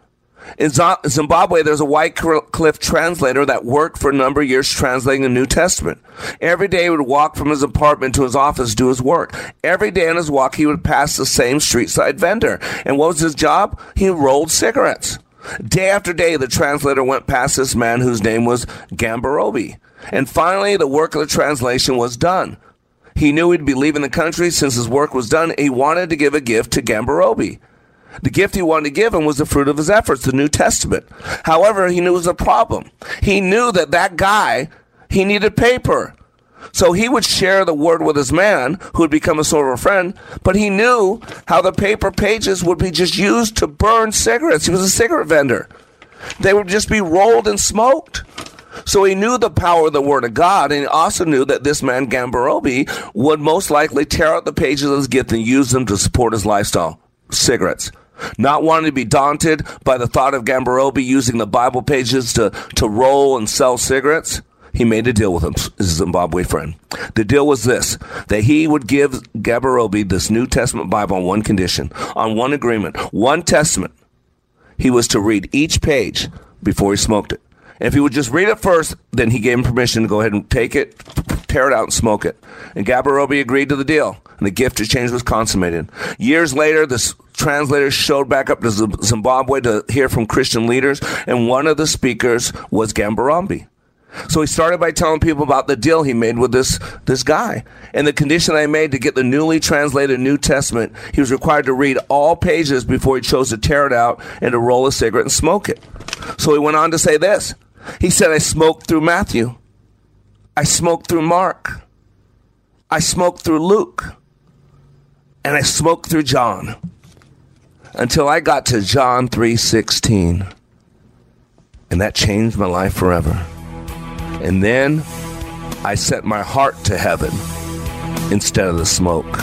In Zimbabwe, there's a Wycliffe translator that worked for a number of years translating the New Testament. Every day he would walk from his apartment to his office to do his work. Every day on his walk, he would pass the same street side vendor. And what was his job? He rolled cigarettes. Day after day, the translator went past this man whose name was Gambarobi. And finally, the work of the translation was done. He knew he'd be leaving the country since his work was done. He wanted to give a gift to Gambarobi. The gift he wanted to give him was the fruit of his efforts, the New Testament. However, he knew it was a problem. He knew that that guy, he needed paper. So he would share the word with his man, who would become a sort of a friend, but he knew how the paper pages would be just used to burn cigarettes. He was a cigarette vendor. They would just be rolled and smoked. So he knew the power of the Word of God, and he also knew that this man, Gambarobi, would most likely tear out the pages of his gift and use them to support his lifestyle cigarettes. Not wanting to be daunted by the thought of Gambarobi using the Bible pages to, to roll and sell cigarettes, he made a deal with him, his Zimbabwe friend. The deal was this that he would give Gambarobi this New Testament Bible on one condition, on one agreement, one testament. He was to read each page before he smoked it. And if he would just read it first, then he gave him permission to go ahead and take it, tear it out, and smoke it. And Gambarobi agreed to the deal, and the gift exchange was consummated. Years later, this translator showed back up to Zimbabwe to hear from Christian leaders, and one of the speakers was Gambarobi. So he started by telling people about the deal he made with this, this guy. And the condition I made to get the newly translated New Testament, he was required to read all pages before he chose to tear it out and to roll a cigarette and smoke it. So he went on to say this he said, I smoked through Matthew. I smoked through Mark. I smoked through Luke. And I smoked through John. Until I got to John 3:16. And that changed my life forever. And then I set my heart to heaven instead of the smoke.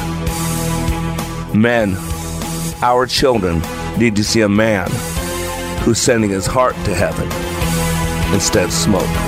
Men, our children need to see a man who's sending his heart to heaven instead of smoke.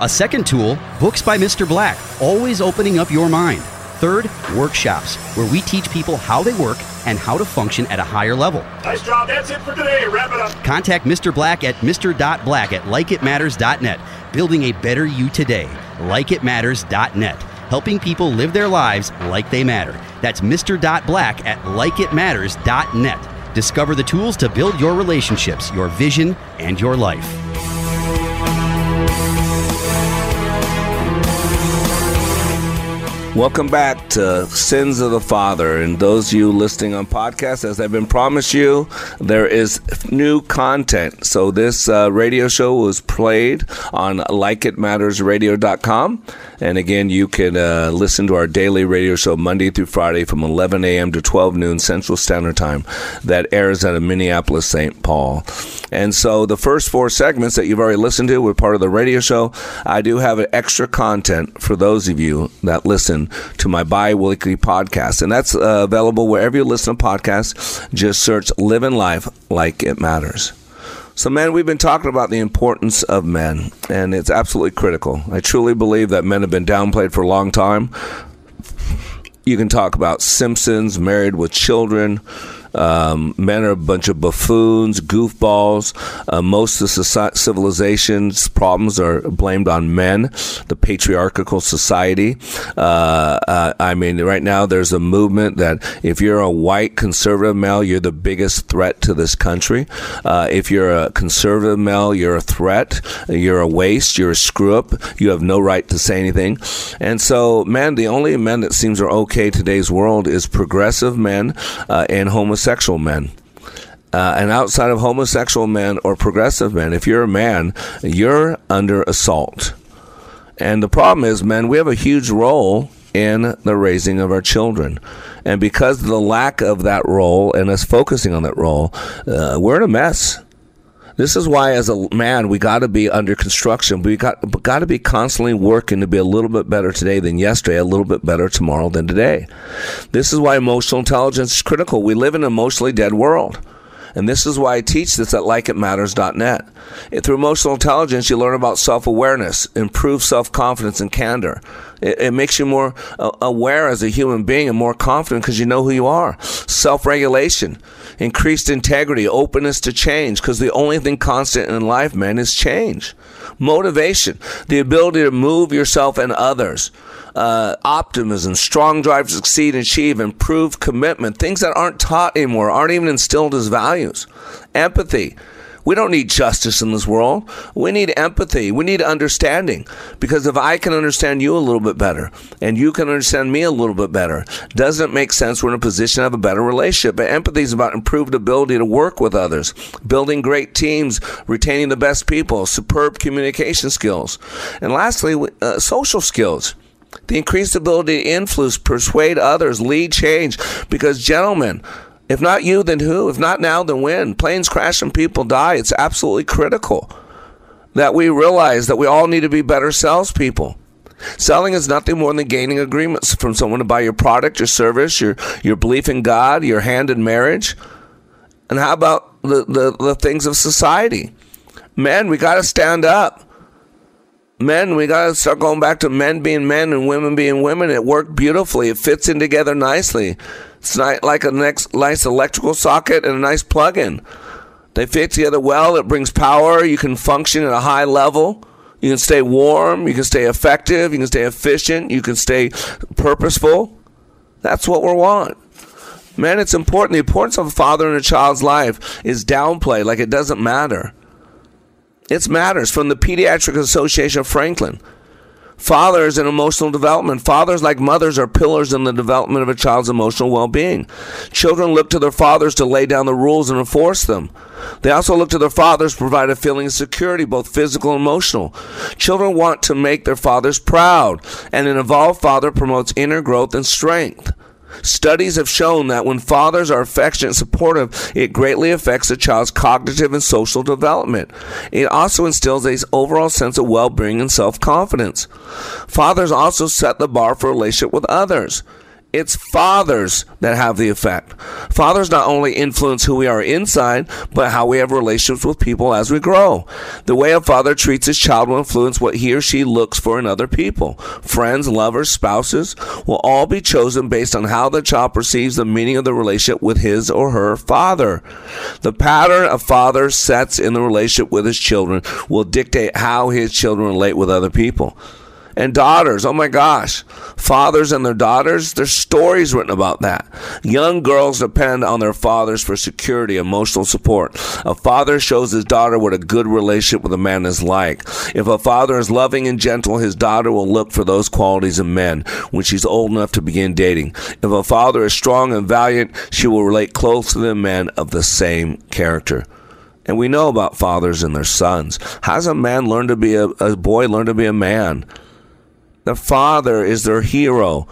A second tool, Books by Mr. Black, always opening up your mind. Third, workshops, where we teach people how they work and how to function at a higher level. Nice job. That's it for today. Wrap it up. Contact Mr. Black at mr.black at likeitmatters.net. Building a better you today. Likeitmatters.net. Helping people live their lives like they matter. That's Mr. Black at likeitmatters.net. Discover the tools to build your relationships, your vision, and your life. Welcome back to Sins of the Father. And those of you listening on podcast, as I've been promised you, there is new content. So this uh, radio show was played on likeitmattersradio.com. And again, you can uh, listen to our daily radio show Monday through Friday from 11 a.m. to 12 noon Central Standard Time that airs out of Minneapolis, St. Paul. And so the first four segments that you've already listened to were part of the radio show. I do have extra content for those of you that listen to my bi-weekly podcast. And that's uh, available wherever you listen to podcasts. Just search Living Life Like It Matters. So, man, we've been talking about the importance of men, and it's absolutely critical. I truly believe that men have been downplayed for a long time. You can talk about Simpsons, Married with Children, Um, men are a bunch of buffoons, goofballs. Uh, most of the civilization's problems are blamed on men, the patriarchal society. Uh, uh, I mean, right now there's a movement that if you're a white conservative male, you're the biggest threat to this country. Uh, if you're a conservative male, you're a threat. You're a waste. You're a screw up. You have no right to say anything. And so, man, the only men that seems are okay today's world is progressive men uh, and homosexual men. Uh, and outside of homosexual men or progressive men, if you're a man, you're under assault. And the problem is, men, we have a huge role in the raising of our children. And because of the lack of that role and us focusing on that role, uh, we're in a mess. This is why, as a man, we got to be under construction. We got got to be constantly working to be a little bit better today than yesterday, a little bit better tomorrow than today. This is why emotional intelligence is critical. We live in an emotionally dead world. And this is why I teach this at likeitmatters.net. Through emotional intelligence, you learn about self awareness, improve self confidence, and candor. It, it, makes you more uh, aware as a human being and more confident because you know who you are. Self regulation, increased integrity, openness to change because the only thing constant in life, man, is change. Motivation, the ability to move yourself and others uh, optimism, strong drive to succeed and achieve, improved commitment, things that aren't taught anymore, aren't even instilled as values. Empathy. We don't need justice in this world. We need empathy. We need understanding. Because if I can understand you a little bit better and you can understand me a little bit better, doesn't it make sense we're in a position to have a better relationship? But empathy is about improved ability to work with others, building great teams, retaining the best people, superb communication skills. And lastly, uh, social skills the increased ability to influence, persuade others, lead change. Because, gentlemen, if not you, then who? If not now, then when? Planes crash and people die. It's absolutely critical that we realize that we all need to be better salespeople. Selling is nothing more than gaining agreements from someone to buy your product, your service, your, your belief in God, your hand in marriage. And how about the, the, the things of society? Men, we got to stand up men, we got to start going back to men being men and women being women. It worked beautifully. It fits in together nicely. It's not like a next, nice electrical socket and a nice plug-in. They fit together well. It brings power. You can function at a high level. You can stay warm. You can stay effective. You can stay efficient. You can stay purposeful. That's what we want. Man, it's important. The importance of a father in a child's life is downplayed like it doesn't matter. It matters from the Pediatric Association of Franklin. Fathers and emotional development. Fathers, like mothers, are pillars in the development of a child's emotional well being. Children look to their fathers to lay down the rules and enforce them. They also look to their fathers to provide a feeling of security, both physical and emotional. Children want to make their fathers proud, and an evolved father promotes inner growth and strength. Studies have shown that when fathers are affectionate and supportive, it greatly affects a child's cognitive and social development. It also instills a overall sense of well-being and self-confidence. Fathers also set the bar for relationship with others. It's fathers that have the effect. Fathers not only influence who we are inside, but how we have relationships with people as we grow. The way a father treats his child will influence what he or she looks for in other people. Friends, lovers, spouses will all be chosen based on how the child perceives the meaning of the relationship with his or her father. The pattern a father sets in the relationship with his children will dictate how his children relate with other people and daughters. Oh my gosh. Fathers and their daughters, there's stories written about that. Young girls depend on their fathers for security, emotional support. A father shows his daughter what a good relationship with a man is like. If a father is loving and gentle, his daughter will look for those qualities in men when she's old enough to begin dating. If a father is strong and valiant, she will relate close to the men of the same character. And we know about fathers and their sons. How does a man learn to be a, a boy learn to be a man? Their father is their hero.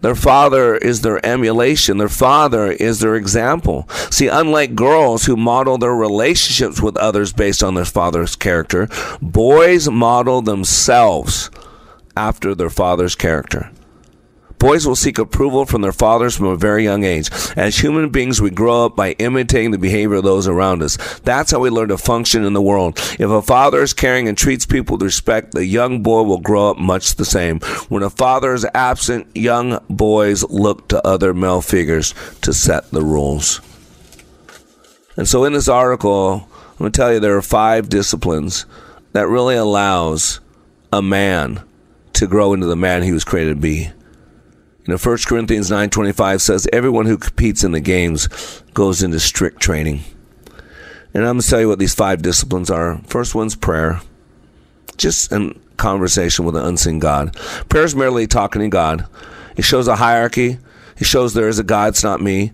Their father is their emulation. Their father is their example. See, unlike girls who model their relationships with others based on their father's character, boys model themselves after their father's character. Boys will seek approval from their fathers from a very young age. As human beings, we grow up by imitating the behavior of those around us. That's how we learn to function in the world. If a father is caring and treats people with respect, the young boy will grow up much the same. When a father is absent, young boys look to other male figures to set the rules. And so in this article, I'm going to tell you there are five disciplines that really allows a man to grow into the man he was created to be. You know, 1 Corinthians 9.25 says, everyone who competes in the games goes into strict training. And I'm going to tell you what these five disciplines are. First one's prayer. Just a conversation with an unseen God. Prayer is merely talking to God. It shows a hierarchy. It shows there is a God, it's not me.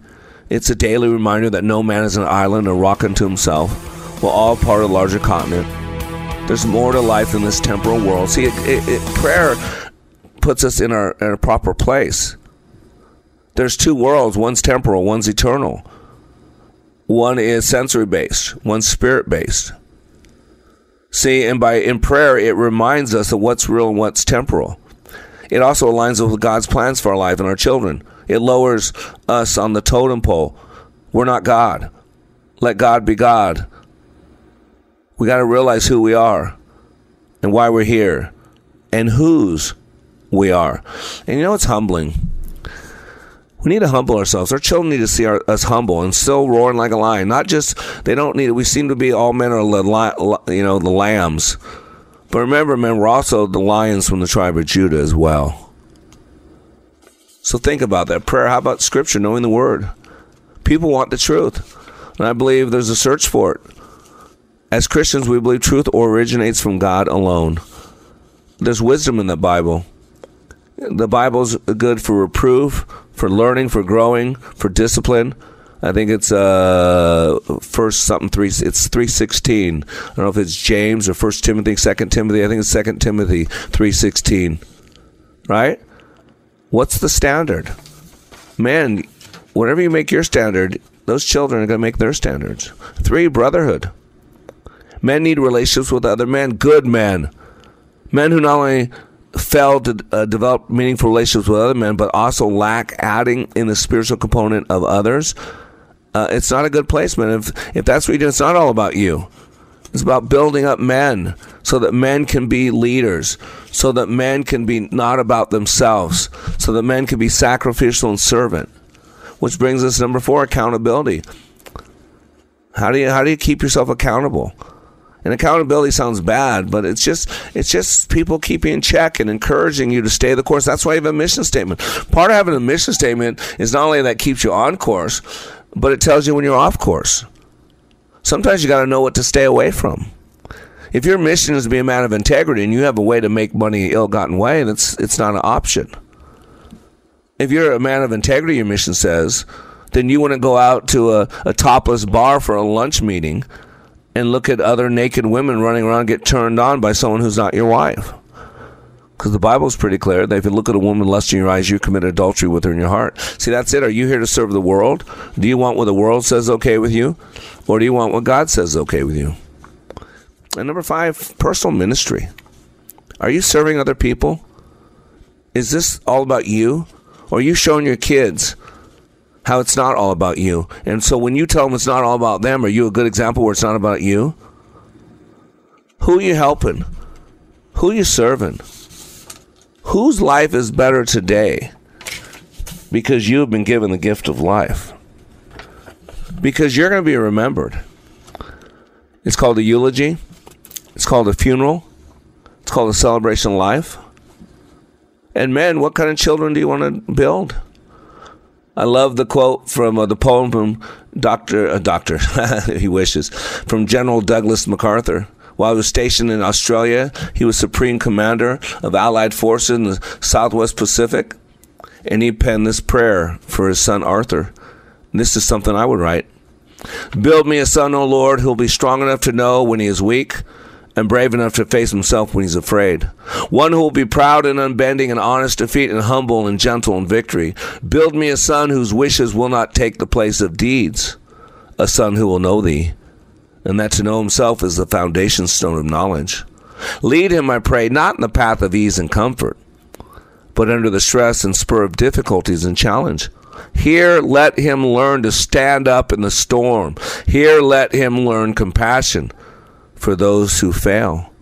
It's a daily reminder that no man is an island or rock unto himself. We're all part of a larger continent. There's more to life than this temporal world. See, it, it, it, prayer puts us in our, in our proper place. There's two worlds one's temporal, one's eternal. One is sensory based, one's spirit based. See, and by in prayer, it reminds us of what's real and what's temporal. It also aligns with God's plans for our life and our children. It lowers us on the totem pole. We're not God. Let God be God. We got to realize who we are and why we're here and whose we are. And you know, it's humbling. We need to humble ourselves. Our children need to see our, us humble and still roaring like a lion. Not just they don't need it. We seem to be all men are you know the lambs, but remember, men, we're also the lions from the tribe of Judah as well. So think about that prayer. How about Scripture, knowing the Word? People want the truth, and I believe there's a search for it. As Christians, we believe truth originates from God alone. There's wisdom in the Bible. The Bible's good for reproof, for learning, for growing, for discipline. I think it's uh first something three. It's three sixteen. I don't know if it's James or First Timothy, Second Timothy. I think it's Second Timothy three sixteen. Right? What's the standard? Man, whatever you make your standard, those children are going to make their standards. Three, brotherhood. Men need relationships with other men, good men. Men who not only fail to uh, develop meaningful relationships with other men, but also lack adding in the spiritual component of others. Uh, it's not a good placement. If if that's what you do, it's not all about you. It's about building up men so that men can be leaders, so that men can be not about themselves, so that men can be sacrificial and servant. Which brings us number four: accountability. How do you how do you keep yourself accountable? And accountability sounds bad, but it's just it's just people keeping you in check and encouraging you to stay the course. That's why you have a mission statement. Part of having a mission statement is not only that keeps you on course, but it tells you when you're off course. Sometimes you got to know what to stay away from. If your mission is to be a man of integrity and you have a way to make money ill-gotten way, that's it's not an option. If you're a man of integrity, your mission says, then you wouldn't go out to a, a topless bar for a lunch meeting and look at other naked women running around get turned on by someone who's not your wife. Because the Bible's pretty clear that if you look at a woman lust in your eyes, you commit adultery with her in your heart. See, that's it. Are you here to serve the world? Do you want what the world says okay with you? Or do you want what God says okay with you? And number five, personal ministry. Are you serving other people? Is this all about you? Or are you showing your kids how it's not all about you. And so when you tell them it's not all about them, are you a good example where it's not about you? Who are you helping? Who are you serving? Whose life is better today because you have been given the gift of life? Because you're going to be remembered. It's called a eulogy. It's called a funeral. It's called a celebration of life. And men, what kind of children do you want to build? I love the quote from uh, the poem from Doctor uh, Doctor he wishes from General Douglas MacArthur. While he was stationed in Australia, he was supreme commander of Allied forces in the Southwest Pacific, and he penned this prayer for his son Arthur. And this is something I would write. Build me a son, O Lord, who'll be strong enough to know when he is weak and brave enough to face himself when he's afraid. One who will be proud and unbending and honest defeat and humble and gentle in victory. Build me a son whose wishes will not take the place of deeds. A son who will know thee. And that to know himself is the foundation stone of knowledge. Lead him, I pray, not in the path of ease and comfort, but under the stress and spur of difficulties and challenge. Here, let him learn to stand up in the storm. Here, let him learn compassion for those who fail.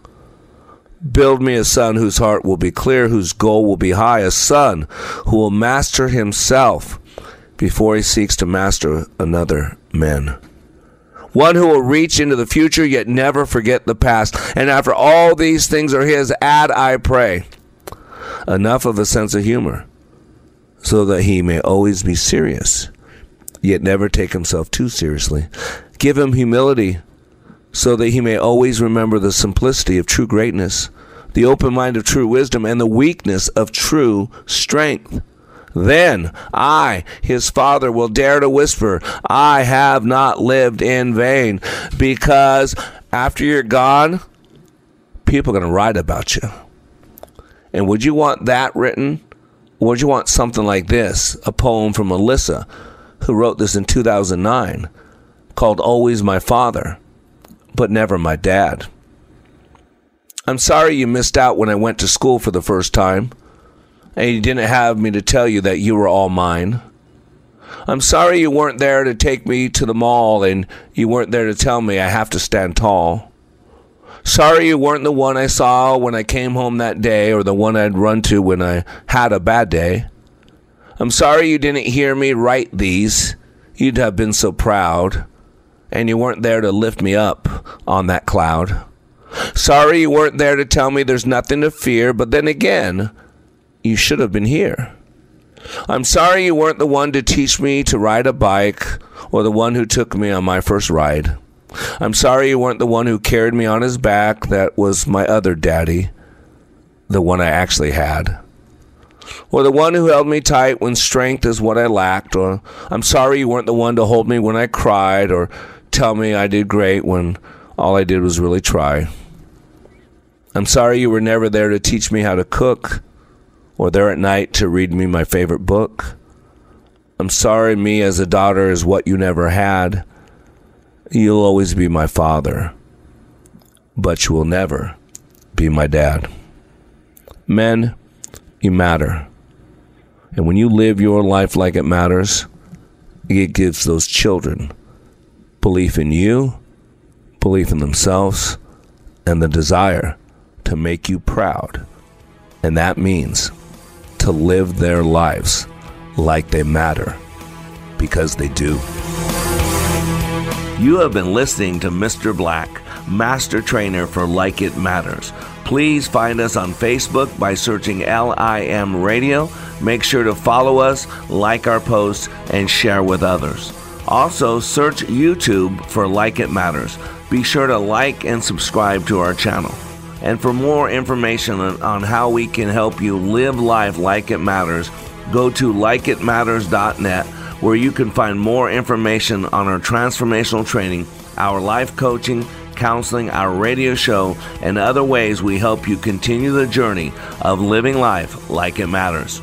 Build me a son whose heart will be clear, whose goal will be high, a son who will master himself before he seeks to master another man. one who will reach into the future yet never forget the past. And after all these things are his, add, I pray, enough of a sense of humor so that he may always be serious, yet never take himself too seriously. Give him humility so that he may always remember the simplicity of true greatness, the open mind of true wisdom, and the weakness of true strength. Then I, his father, will dare to whisper, I have not lived in vain. Because after you're gone, people are going to write about you. And would you want that written? Would you want something like this? A poem from Melissa, who wrote this in 2009, called Always My Father, but Never My Dad. I'm sorry you missed out when I went to school for the first time and you didn't have me to tell you that you were all mine. I'm sorry you weren't there to take me to the mall and you weren't there to tell me I have to stand tall. Sorry you weren't the one I saw when I came home that day or the one I'd run to when I had a bad day. I'm sorry you didn't hear me write these. You'd have been so proud. And you weren't there to lift me up on that cloud. Sorry you weren't there to tell me there's nothing to fear, but then again, you should have been here. I'm sorry you weren't the one to teach me to ride a bike or the one who took me on my first ride. I'm sorry you weren't the one who carried me on his back. That was my other daddy, the one I actually had. Or the one who held me tight when strength is what I lacked. Or I'm sorry you weren't the one to hold me when I cried or tell me I did great when all I did was really try. I'm sorry you were never there to teach me how to cook or there at night to read me my favorite book. I'm sorry, me as a daughter is what you never had. You'll always be my father, but you will never be my dad. Men, you matter. And when you live your life like it matters, it gives those children belief in you, belief in themselves, and the desire to make you proud. And that means to live their lives like they matter because they do. You have been listening to Mr. Black, Master Trainer for Like It Matters. Please find us on Facebook by searching LIM Radio. Make sure to follow us, like our posts, and share with others. Also, search YouTube for Like It Matters. Be sure to like and subscribe to our channel. And for more information on how we can help you live life like it matters, go to likeitmatters.net where you can find more information on our transformational training, our life coaching, counseling, our radio show, and other ways we help you continue the journey of living life like it matters.